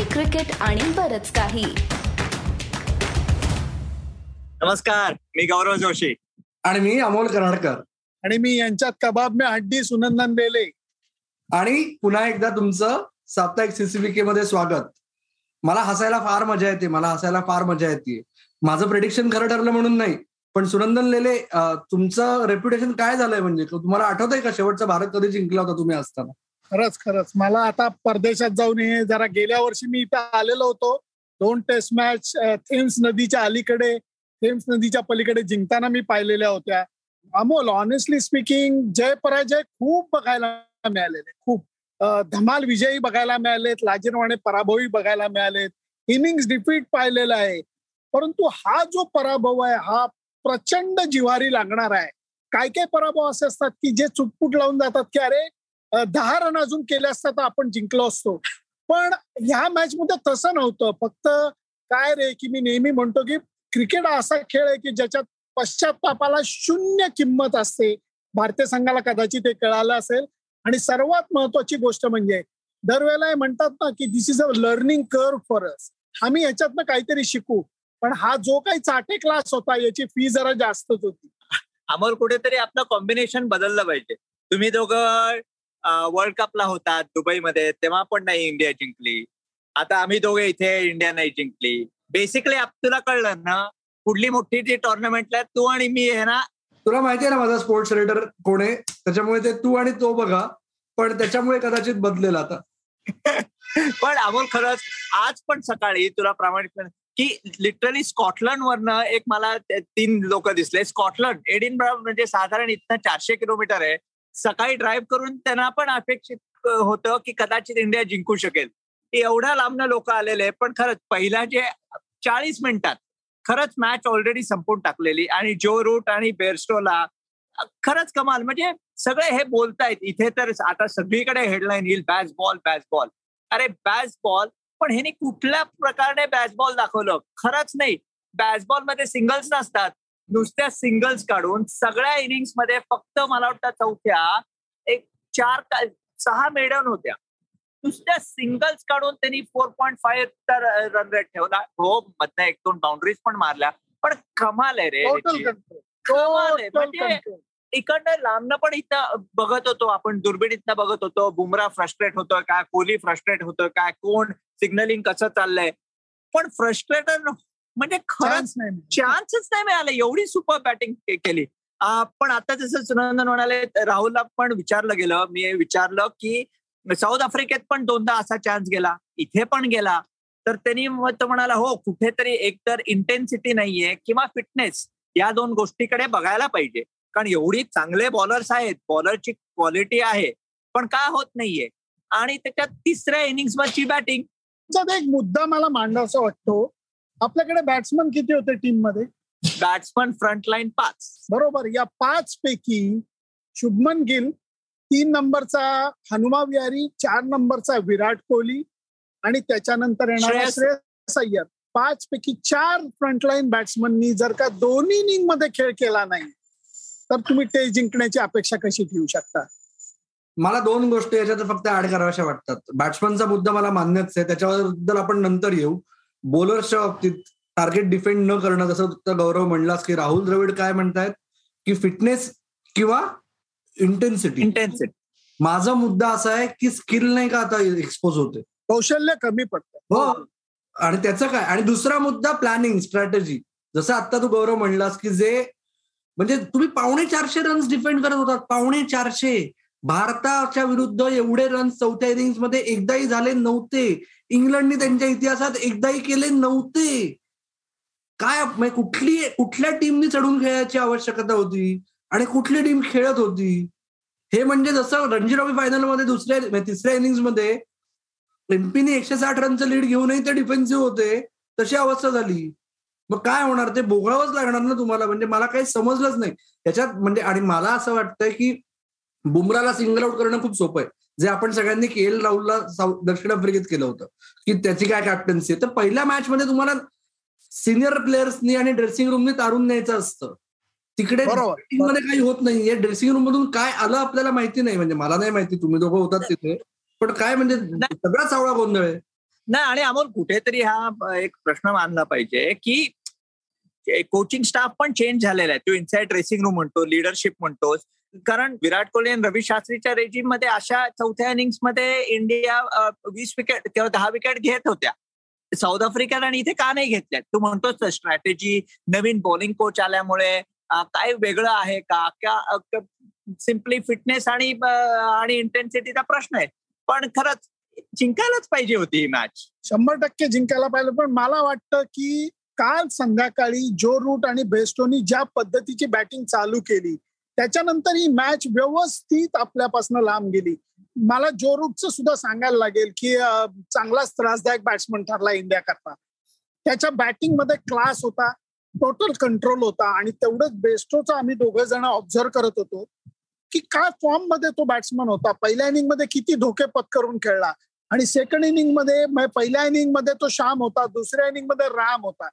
Hockey cricket आणि बरच काही. नमस्कार मी गौरव जोशी. आणि मी अमोल कराडकर. आणि मी यांच्यात कबाब में हड्डी सुनंदन बेले. आणि पुन्हा एकदा तुमचं साप्ताहिक सीसीबीके मध्ये स्वागत. मला हसायला फार मजा येते मला हसायला फार मजा येते. माझं प्रेडिक्शन खरं ठरलं म्हणून नाही पण सुनंदन लेले तुमचं रेप्युटेशन काय झालंय म्हणजे? तुम्हाला आठवतंय का? शेवटचा भारत कधी जिंकला होता तुम्ही असताना खरंच खरंच. मला आता परदेशात जाऊन हे जरा गेल्या वर्षी मी इथं आलेलो होतो. दोन टेस्ट मॅच थेम्स नदीच्या अलीकडे थेम्स नदीच्या पलीकडे जिंकताना मी पाहिलेल्या होत्या. अमोल ऑनेस्टली स्पीकिंग जय पराजय खूप बघायला मिळालेले. खूप. धमाल विजयी बघायला मिळालेत लाजीरवाणे पराभवही बघायला मिळालेत. इनिंग्स डिफीट पाहिलेला आहे. परंतु हा जो पराभव आहे हा प्रचंड जिवारी लागणार आहे. काय काय पराभव असे असतात की जे चुटपुट लावून जातात की अरे दहा रन अजून केले असता तर आपण जिंकलो असतो. पण ह्या मॅच मध्ये तसं नव्हतं. फक्त काय रे की मी नेहमी म्हणतो की क्रिकेट हा असा खेळ आहे की ज्याच्यात पश्चातापाला शून्य किंमत असते. भारतीय संघाला कदाचित ते कळालं असेल. आणि सर्वात महत्वाची गोष्ट म्हणजे दरवेळेला हे म्हणतात ना की this is a learning curve for us आम्ही याच्यातनं काहीतरी शिकू. पण हा जो काही चाटे क्लास होता याची फी जरा जास्तच होती. आम्हाला कुठेतरी आपलं कॉम्बिनेशन बदललं पाहिजे. तुम्ही दोघं वर्ल्ड कपला होतात दुबईमध्ये तेव्हा पण नाही इंडिया जिंकली. आता आम्ही दोघे इथे इंडिया नाही जिंकली. बेसिकली तुला कळलं ना कुठली मोठी जी टुर्नामेंटला तू आणि मी आहे ना? तुला माहिती आहे ना माझा स्पोर्ट्स रेडर कोण आहे? त्याच्यामुळे ते तू आणि तो बघा पण त्याच्यामुळे कदाचित बदलेल आता. पण अमोल खरंच आज पण सकाळी तुला प्रामाणिकपणे की लिटरली स्कॉटलंड वरनं एक मला तीन लोक दिसले. स्कॉटलंड एडिन म्हणजे साधारण इथनं चारशे किलोमीटर आहे. सकाळी ड्राईव्ह करून त्यांना पण अपेक्षित होतं की कदाचित इंडिया जिंकू शकेल. एवढ्या लांबनं लोक आलेले पण खरंच पहिल्या जे चाळीस मिनिटात खरंच मॅच ऑलरेडी संपून टाकलेली आणि जो रूट आणि बेरस्टोला खरंच कमाल. म्हणजे सगळे हे बोलतायत इथे तर आता सगळीकडे हेडलाईन येईल बॅस बॉल बॅस बॉल अरे बॅस बॉल पण ह्यानी कुठल्या प्रकारे बॅस बॉल दाखवलं? खरंच नाही. बॅस बॉलमध्ये सिंगल्स नसतात. नुसत्या सिंगल्स काढून सगळ्या इनिंग्समध्ये फक्त मला वाटतं चौथ्या एक चार सहा मेडन होत्या. नुसत्या सिंगल्स काढून त्यांनी four point five run rate ठेवला. हो मधनं एक दोन बाउंड्रीज पण मारल्या. पण कमाल आहे रे कमाल आहे. म्हणजे इकडनं लांबनं पण इथं बघत होतो आपण दुर्बिणीतनं बघत होतो. बुमरा फ्रस्ट्रेट होतोय काय कोहली फ्रस्ट्रेट होतोय काय कोण सिग्नलिंग कसं चाललंय? पण फ्रस्ट्रेटर म्हणजे खरंच चान्सच नाही मिळाला. एवढी सुपर बॅटिंग केली. पण आता जसं सुनंदन म्हणाले राहुलला पण विचारलं गेलं. मी विचारलं की साऊथ आफ्रिकेत पण दोनदा असा चान्स गेला. इथे पण गेला. तर त्यांनी मग तो म्हणाला हो कुठेतरी एकतर इंटेन्सिटी नाहीये किंवा फिटनेस या दोन गोष्टीकडे बघायला पाहिजे. कारण एवढी चांगले बॉलर्स आहेत. बॉलरची क्वालिटी आहे. पण का होत नाहीये? आणि त्याच्यात तिसऱ्या इनिंग्स वरची बॅटिंग एक मुद्दा मला मांडावासा वाटतो. आपल्याकडे बॅट्समन किती होते टीममध्ये बॅट्समन फ्रंट लाईन पाच. बरोबर. या पाच पैकी शुभमन गिल तीन नंबरचा हनुमा विहारी चार नंबरचा विराट कोहली आणि त्याच्यानंतर येणारा श्रेयस- अय्यर. पाच पैकी चार फ्रंटलाईन बॅट्समननी जर का दोन्ही इनिंगमध्ये खेळ केला नाही तर तुम्ही टेस्ट जिंकण्याची अपेक्षा कशी ठेवू शकता? मला दोन गोष्टी याच्यात फक्त ऍड कराव्याशा वाटतात. बॅट्समनचा मुद्दा मला मान्यच आहे. त्याच्याबद्दल आपण नंतर येऊ. बॉलर्सच्या बाबतीत टार्गेट डिफेंड न करणं जसं गौरव म्हणलास की राहुल द्रविड काय म्हणतायत? की फिटनेस किंवा इंटेन्सिटी इंटेन्सिटी माझा मुद्दा असा आहे की स्किल नाही का आता एक्सपोज होते? कौशल्य कमी पडतं. हो. आणि त्याचं काय? आणि दुसरा मुद्दा प्लॅनिंग स्ट्रॅटेजी जसं आता तू गौरव म्हणलास की जे म्हणजे तुम्ही पावणे चारशे रन्स डिफेंड करत होतात. पावणे चारशे. भारताच्या विरुद्ध एवढे रन्स चौथ्या इनिंग्समध्ये एकदाही झाले नव्हते. इंग्लंडने त्यांच्या इतिहासात एकदाही केले नव्हते. काय म्हणजे कुठली कुठल्या टीमनी चढून खेळायची आवश्यकता होती? आणि कुठली टीम खेळत होती? हे म्हणजे जसं रणजी ट्रॉफी फायनलमध्ये दुसऱ्या म्हणजे तिसऱ्या इनिंग्समध्ये एमपीने एकशे साठ रनचं लीड घेऊनही ते डिफेन्सिव्ह होते. तशी अवस्था झाली. मग काय होणार? ते बोगळावंच लागणार ना तुम्हाला? म्हणजे मला काही समजलंच नाही. त्याच्यात म्हणजे आणि मला असं वाटतंय की बुमराला सिंगल आउट करणं खूप सोपं आहे. जे आपण सगळ्यांनी के एल राहुलला साऊथ दक्षिण आफ्रिकेत केलं होतं की त्याची काय कॅप्टन्सी आहे? तर पहिल्या मॅच मध्ये तुम्हाला सिनियर प्लेयर्सनी आणि ड्रेसिंग रूमनी तारून न्यायचं असतं. तिकडे मध्ये काही होत नाहीये ड्रेसिंग रूम मधून काय आलं आपल्याला माहिती नाही. म्हणजे मला नाही माहिती. तुम्ही दोघं होतात तिथे. पण काय म्हणजे सगळा सावळा गोंधळ आहे. नाही आणि अमोल कुठेतरी हा एक प्रश्न मानला पाहिजे की कोचिंग स्टाफ पण चेंज झालेला आहे. तो इनसाइड ड्रेसिंग रूम म्हणतो लिडरशिप म्हणतोस. कारण विराट कोहली आणि रवी शास्त्रीच्या रेजिममध्ये अशा चौथ्या इनिंग्समध्ये इंडिया वीस विकेट किंवा दहा विकेट घेत होत्या. साऊथ आफ्रिकेला आणि इथे का नाही घेतल्या तू म्हणतोच स्ट्रॅटेजी नवीन बॉलिंग कोच आल्यामुळे काय वेगळं आहे का? सिम्पली फिटनेस आणि आणि इंटेन्सिटीचा प्रश्न आहे. पण खरंच जिंकायलाच पाहिजे होती ही मॅच शंभर टक्के जिंकायला पाहिजे. पण मला वाटतं की काल संध्याकाळी जो रूट आणि बेस्टोनी ज्या पद्धतीची बॅटिंग चालू केली त्याच्यानंतर ही मॅच व्यवस्थित आपल्यापासून लांब गेली. मला जो रूटचं सुद्धा सांगायला लागेल की चांगलाच त्रासदायक बॅट्समन ठरला इंडिया करता त्याच्या बॅटिंगमध्ये क्लास होता टोटल कंट्रोल होता आणि तेवढंच बेस्टोचा आम्ही दोघं जण ऑब्झर्व करत होतो की काय फॉर्ममध्ये तो बॅट्समन होता. पहिल्या इनिंगमध्ये किती धोके पत्करून खेळला आणि सेकंड इनिंगमध्ये पहिल्या इनिंगमध्ये तो श्याम होता दुसऱ्या इनिंगमध्ये राम होता.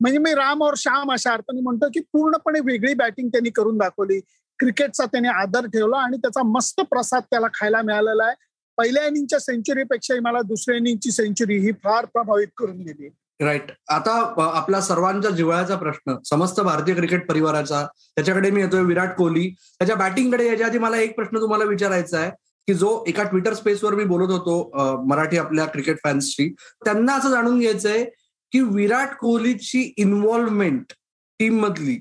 म्हणजे मी राम और श्याम अशा अर्थाने म्हणतो की पूर्णपणे वेगळी बॅटिंग त्यांनी करून दाखवली. क्रिकेटचा त्याने आदर ठेवला आणि त्याचा मस्त प्रसाद त्याला खायला मिळालेला आहे. पहिल्या इनिंगच्या सेंचुरीपेक्षाही मला दुसऱ्या इनिंगची सेंचुरी ही फार प्रभावित करून गेली राईट. आता आपला सर्वांचा जिव्हाळ्याचा प्रश्न समस्त भारतीय क्रिकेट परिवाराचा त्याच्याकडे मी येतोय विराट कोहली. त्याच्या बॅटिंगकडे याच्या आधी मला एक प्रश्न तुम्हाला विचारायचा आहे की जो एका ट्विटर स्पेसवर मी बोलत होतो मराठी आपल्या क्रिकेट फॅन्सशी त्यांना असं जाणून घ्यायचंय की विराट कोहलीची इन्व्हॉल्वमेंट टीम मधली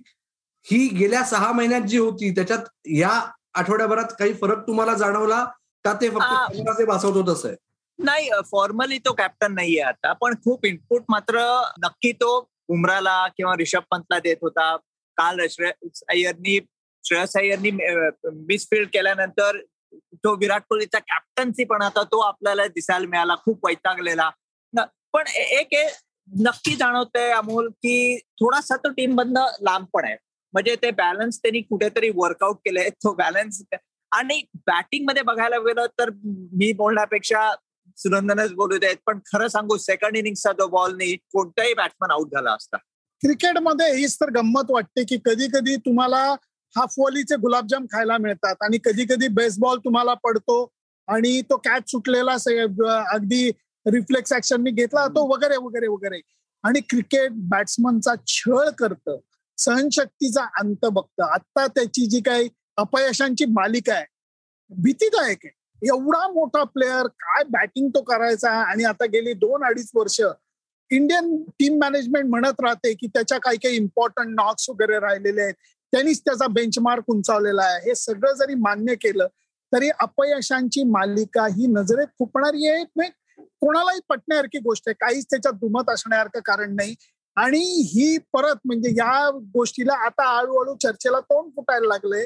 ही गेल्या सहा महिन्यात जी होती त्याच्यात या आठवड्याभरात काही फरक तुम्हाला जाणवला का ते फक्त भासवत होत असं नाही फॉर्मली तो कॅप्टन नाहीये आता पण खूप इनपुट मात्र नक्की तो बुमराला किंवा रिषभ पंतला देत होता. काल श्रेयस अय्यरनी श्रेयस अय्यरनी मिसफिल्ड केल्यानंतर तो विराट कोहलीचा कॅप्टन्सी पण आता तो आपल्याला दिसायला मिळाला खूप वैतागलेला. पण एक नक्की जाणवतंय अमोल की थोडासा तो टीम बंद लांब पण आहे. म्हणजे ते बॅलन्स त्यांनी कुठेतरी वर्कआउट केलंय. तो बॅलन्स आणि बॅटिंगमध्ये बघायला गेलं तर मी बोलण्यापेक्षा सुनंदनच बोलू देत पण खरं सांगू सेकंड इनिंगचा जो बॉल नाही कोणताही बॅट्समन आउट झाला असता. क्रिकेटमध्ये हीच तर गंमत वाटते की कधी कधी तुम्हाला हाफवॉलीचे गुलाबजाम खायला मिळतात आणि कधी कधी बेसबॉल तुम्हाला पडतो आणि तो कॅच सुटलेला अगदी रिफ्लेक्स ऍक्शन घेतला तो वगैरे वगैरे वगैरे. आणि क्रिकेट बॅट्समनचा छळ करतं. सहनशक्तीचा अंत बघतं. आता त्याची जी काही अपयशांची मालिका आहे भीतीदायक आहे. एवढा मोठा प्लेअर काय बॅटिंग तो करायचा? आणि आता गेली दोन अडीच वर्ष इंडियन टीम मॅनेजमेंट म्हणत राहते की त्याच्या काही काही इम्पॉर्टंट नॉक्स वगैरे राहिलेले आहेत. त्यांनीच त्याचा बेंचमार्क उंचावलेला आहे. हे सगळं जरी मान्य केलं तरी अपयशांची मालिका ही नजरेत खुपणारी आहे. कोणालाही पटण्यासारखी गोष्ट आहे. काहीच त्याच्यात दुमत असण्यासारखं कारण नाही. आणि ही परत म्हणजे या गोष्टीला आता हळूहळू चर्चेला तोंड फुटायला लागले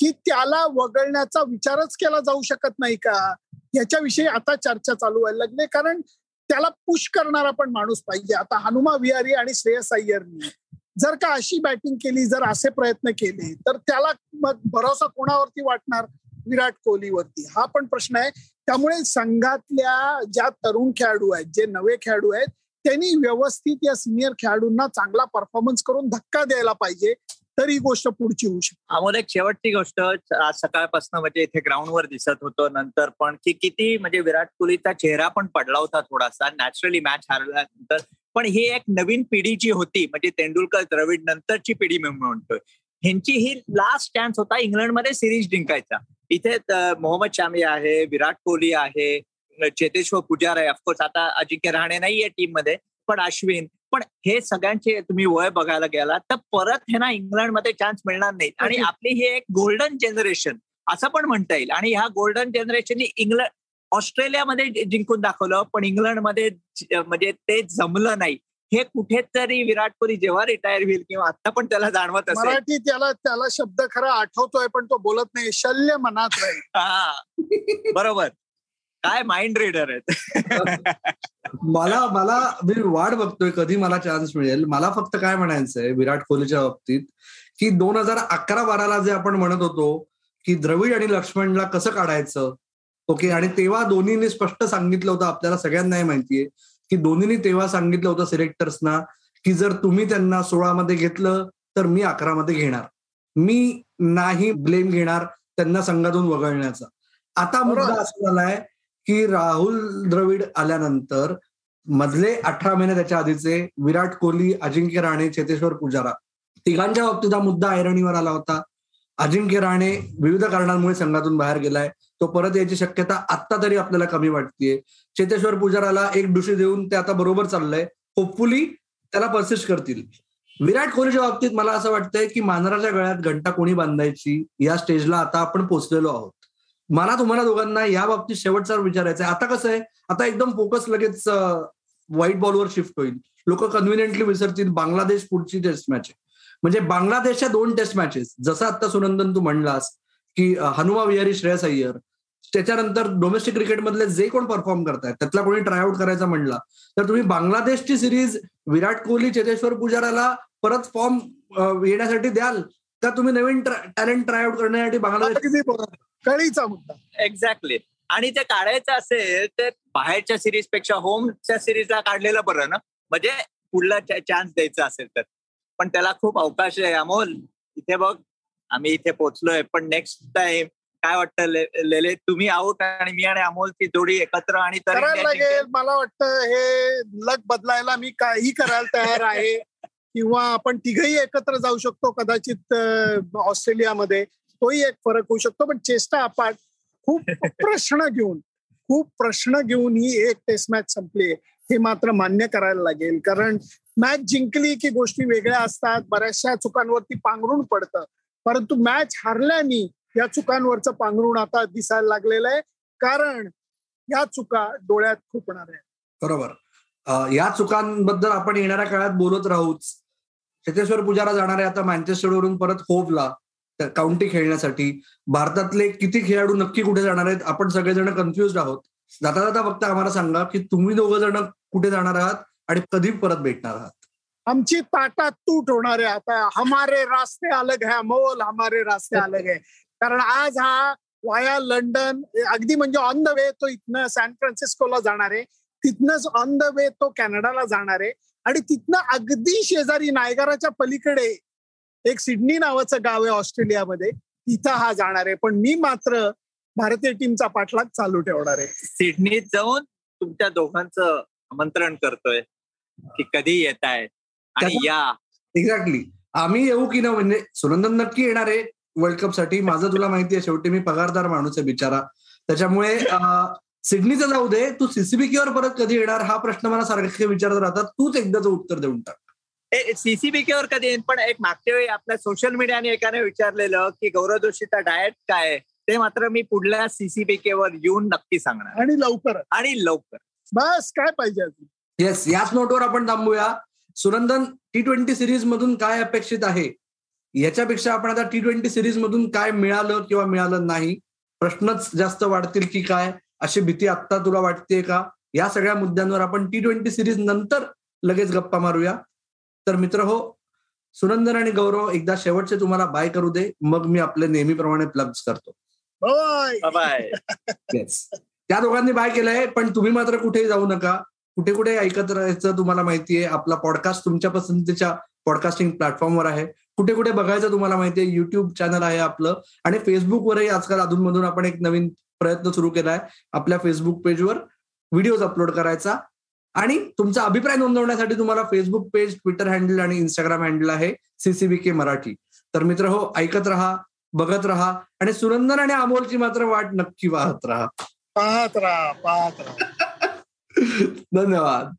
की त्याला वगळण्याचा विचारच केला जाऊ शकत नाही का? याच्याविषयी आता चर्चा चालू व्हायला लागले. कारण त्याला पुश करणारा पण माणूस पाहिजे. आता हनुमा विहारी आणि श्रेयस अय्यरनी जर का अशी बॅटिंग केली जर असे प्रयत्न केले तर त्याला मग भरोसा कोणावरती वाटणार? विराट कोहलीवरती. हा पण प्रश्न आहे. त्यामुळे संघातल्या ज्या तरुण खेळाडू आहेत जे नवे खेळाडू आहेत त्यांनी व्यवस्थित या सिनियर खेळाडूंना चांगला परफॉर्मन्स करून धक्का द्यायला पाहिजे तर ही गोष्ट पुढची होऊ शकते. आम्हाला एक शेवटची गोष्ट आज सकाळपासून म्हणजे इथे ग्राउंडवर दिसत होतं नंतर पण की किती म्हणजे विराट कोहलीचा चेहरा पण पडला होता थोडासा नॅचरली मॅच हारल्यानंतर. पण ही एक नवीन पिढी जी होती म्हणजे तेंडुलकर द्रविड नंतरची पिढी मी म्हणतोय. ह्यांची ही लास्ट चान्स होता इंग्लंडमध्ये सिरीज जिंकायचा. इथे मोहम्मद शामी आहे विराट कोहली आहे चेतेश्वर पुजार आहे ऑफकोर्स आता अजिंक्य राहणे नाहीये टीममध्ये पण अश्विन. पण हे सगळ्यांचे तुम्ही वय बघायला गेला तर परत हे ना इंग्लंडमध्ये चान्स मिळणार नाही आणि आपली ही एक गोल्डन जनरेशन असं पण म्हणता येईल. आणि ह्या गोल्डन जनरेशननी इंग्लंड ऑस्ट्रेलियामध्ये जिंकून दाखवलं पण इंग्लंडमध्ये म्हणजे ते जमलं नाही. हे कुठेतरी विराट कोहली जेव्हा रिटायर होईल किंवा आता पण त्याला जाणवत असेल. मराठी त्याला त्याला शब्द खरा आठवतोय पण तो बोलत नाही. शल्य मनात राहील. हा. बरोबर. काय माइंड रीडर आहेत? मला मला मी वाट बघतोय कधी मला चान्स मिळेल. मला फक्त काय म्हणायचंय विराट कोहलीच्या बाबतीत की दोन हजार अकरा बाराला जे आपण म्हणत होतो की द्रविड आणि लक्ष्मणला कसं काढायचं? ओके आणि तेव्हा दोन्हीने स्पष्ट सांगितलं होतं आपल्याला सगळ्यांनाही माहितीये की दोन्हीने तेव्हा सांगितलं होतं सिलेक्टर्सना की जर तुम्ही त्यांना सोळामध्ये घेतलं तर मी अकरामध्ये घेणार. मी नाही ब्लेम घेणार त्यांना संघातून वगळण्याचा. आता मुद्दा असा झालाय की राहुल द्रविड आल्यानंतर मधले अठरा महिने त्याच्या आधीचे विराट कोहली अजिंक्य राणे चेतेश्वर पुजारा तिघांच्या बाबतीत हा मुद्दा ऐरणीवर आला होता. अजिंक्य राणे विविध कारणांमुळे संघातून बाहेर गेलाय. तो परत यायची शक्यता आत्ता तरी आपल्याला कमी वाटतेय. चेतेश्वर पुजाराला एक डुशी देऊन ते आता बरोबर चाललंय. होपफुली त्याला परसिस्ट करतील. विराट कोहलीच्या बाबतीत मला असं वाटतंय की मांजराच्या गळ्यात घंटा कोणी बांधायची या स्टेजला आता आपण पोहोचलेलो आहोत. मला तुम्हाला दोघांना या बाबतीत शेवटचा विचारायचं आहे आता कसं आहे? आता एकदम फोकस लगेच व्हाईट बॉलवर शिफ्ट होईल. लोक कन्व्हिनियंटली विसरतील. बांगलादेश पुढची टेस्ट मॅच आहे. म्हणजे बांगलादेशच्या दोन टेस्ट मॅचेस जसं आता सुनंदन तू म्हणलास की हनुमा विहारी श्रेयस अय्यर. त्याच्यानंतर डोमेस्टिक क्रिकेटमधले जे कोण परफॉर्म करतायत त्यातला कोणी ट्रायआउट करायचा म्हणला तर तुम्ही बांगलादेशची सिरीज विराट कोहली चेतेश्वर पुजाराला परत फॉर्म येण्यासाठी द्याल. का तुम्ही नवीन टॅलेंट ट्रायआउट करण्यासाठी बांगलादेश कळीचा मुद्दा. एक्झॅक्टली आणि ते काढायचं असेल तर बाहेरच्या सिरीजपेक्षा होमच्या सिरीजला काढलेलं बरं ना? म्हणजे पुढला चान्स द्यायचा असेल तर. पण त्याला खूप अवकाश आहे अमोल. इथे बघ आम्ही इथे पोहोचलोय. पण नेक्स्ट टाइम काय वाटतं लेले तुम्ही आउट आणि मी आणि अमोल ती जोडी एकत्र आणि लागेल. मला वाटतं हे लक बदलायला मी काही करायला तयार आहे. किंवा आपण तिघही एकत्र जाऊ शकतो कदाचित ऑस्ट्रेलियामध्ये. तोही एक फरक होऊ शकतो पण चेष्टा अपाट खूप प्रश्न घेऊन खूप प्रश्न घेऊन ही एक टेस्ट मॅच संपली. हे मात्र मान्य करायला लागेल. कारण मॅच जिंकली की गोष्टी वेगळ्या असतात. बऱ्याचशा चुकांवरती पांघरून पडतं. परंतु मॅच हारल्यानी या चुकांवरचं पांघरून आता दिसायला लागलेलं आहे. कारण या चुका डोळ्यात खुपणार आहे बरोबर. या चुकांबद्दल आपण येणाऱ्या काळात बोलत राहूच. चेतेश्वर पुजारा जाणारे आता मँचेस्टरवरून परत होपला. काउंटी खेळण्यासाठी. भारतातले किती खेळाडू नक्की कुठे जाणार आहेत आपण सगळेजण कन्फ्युज आहोत. जाता जाता फक्त आम्हाला सांगा की तुम्ही दोघं जण कुठे जाणार आहात आणि कधी परत भेटणार आहात? आमची ताटात तूट होणार आहे आता. हमारे रास्ते अलग है मोल हमारे रास्ते अलग है. कारण आज हा वाया लंडन अगदी म्हणजे ऑन द वे तो इथनं सॅन फ्रान्सिस्कोला जाणार आहे. तिथनंच ऑन द वे तो कॅनडाला जाणार आहे. आणि तिथनं अगदी शेजारी नायगराच्या पलीकडे एक सिडनी नावाचं गाव आहे ऑस्ट्रेलियामध्ये. तिथं हा जाणार आहे. पण मी मात्र भारतीय टीमचा पाठलाग चालू ठेवणार आहे. सिडनीत जाऊन तुमच्या दोघांचं आमंत्रण करतोय की कधी येत आहे आणि या. एक्झॅक्टली आम्ही येऊ की ना म्हणजे सुनंदन नक्की येणार आहे वर्ल्ड कपसाठी. माझं तुला माहिती आहे शेवटी मी पगारदार माणूस आहे बिचारा. त्याच्यामुळे सिडनीचं जाऊ दे. तू सीसीबीकेवर परत कधी येणार? हा प्रश्न मला सारखे विचारत राहतात. तूच एकदाच उत्तर देऊन टाक. सीसीबीकेवर कधी येईल पण एक मागच्या वेळी आपल्या सोशल मीडियाने एकाने विचारलेलं की गौरव जोशीचा डाएट काय ते मात्र मी पुढल्या सीसीबीकेवर येऊन नक्की सांगणार. आणि लवकर आणि लवकर बस काय पाहिजे येस याच नोटवर आपण थांबूया. सुनंदन टी ट्वेंटी सिरीज मधून काय अपेक्षित आहे? याच्यापेक्षा आपण आता टी ट्वेंटी सिरीज मधून काय मिळालं किंवा मिळालं नाही? प्रश्नच जास्त वाढतील की काय? अशी भीती आत्ता तुला वाटते का? या सगळ्या मुद्द्यांवर आपण टी ट्वेंटी सिरीज नंतर लगेच गप्पा मारूया. तर मित्र हो सुनंदन आणि गौरव एकदा शेवटचे तुम्हाला बाय करू दे. मग मी आपले नेहमीप्रमाणे प्लग्स करतो. बाय. येस त्या दोघांनी बाय केलंय पण तुम्ही मात्र कुठेही जाऊ नका. कुठे कुठे ऐकत राहायचं तुम्हाला माहितीये आपला पॉडकास्ट तुमच्या पसंतीच्या पॉडकास्टिंग प्लॅटफॉर्मवर आहे. कुठे कुठे बघायचं तुम्हाला माहितीये युट्यूब चॅनल आहे आपलं. आणि फेसबुकवरही आजकाल अधूनमधून आपण एक नवीन प्रयत्न सुरू केलाय. आपल्या फेसबुक पेजवर व्हिडिओज अपलोड करायचा. आणि तुमचा अभिप्राय नोंदवण्यासाठी तुम्हाला फेसबुक पेज ट्विटर हँडल आणि इंस्टाग्राम हँडल आहे सीसीबी के मराठी. तर मित्र हो ऐकत राहा बघत राहा आणि सुरंदन आणि अमोलची मात्र वाट नक्की पाहत राहा. पाहत राहा पाहत राहा. धन्यवाद.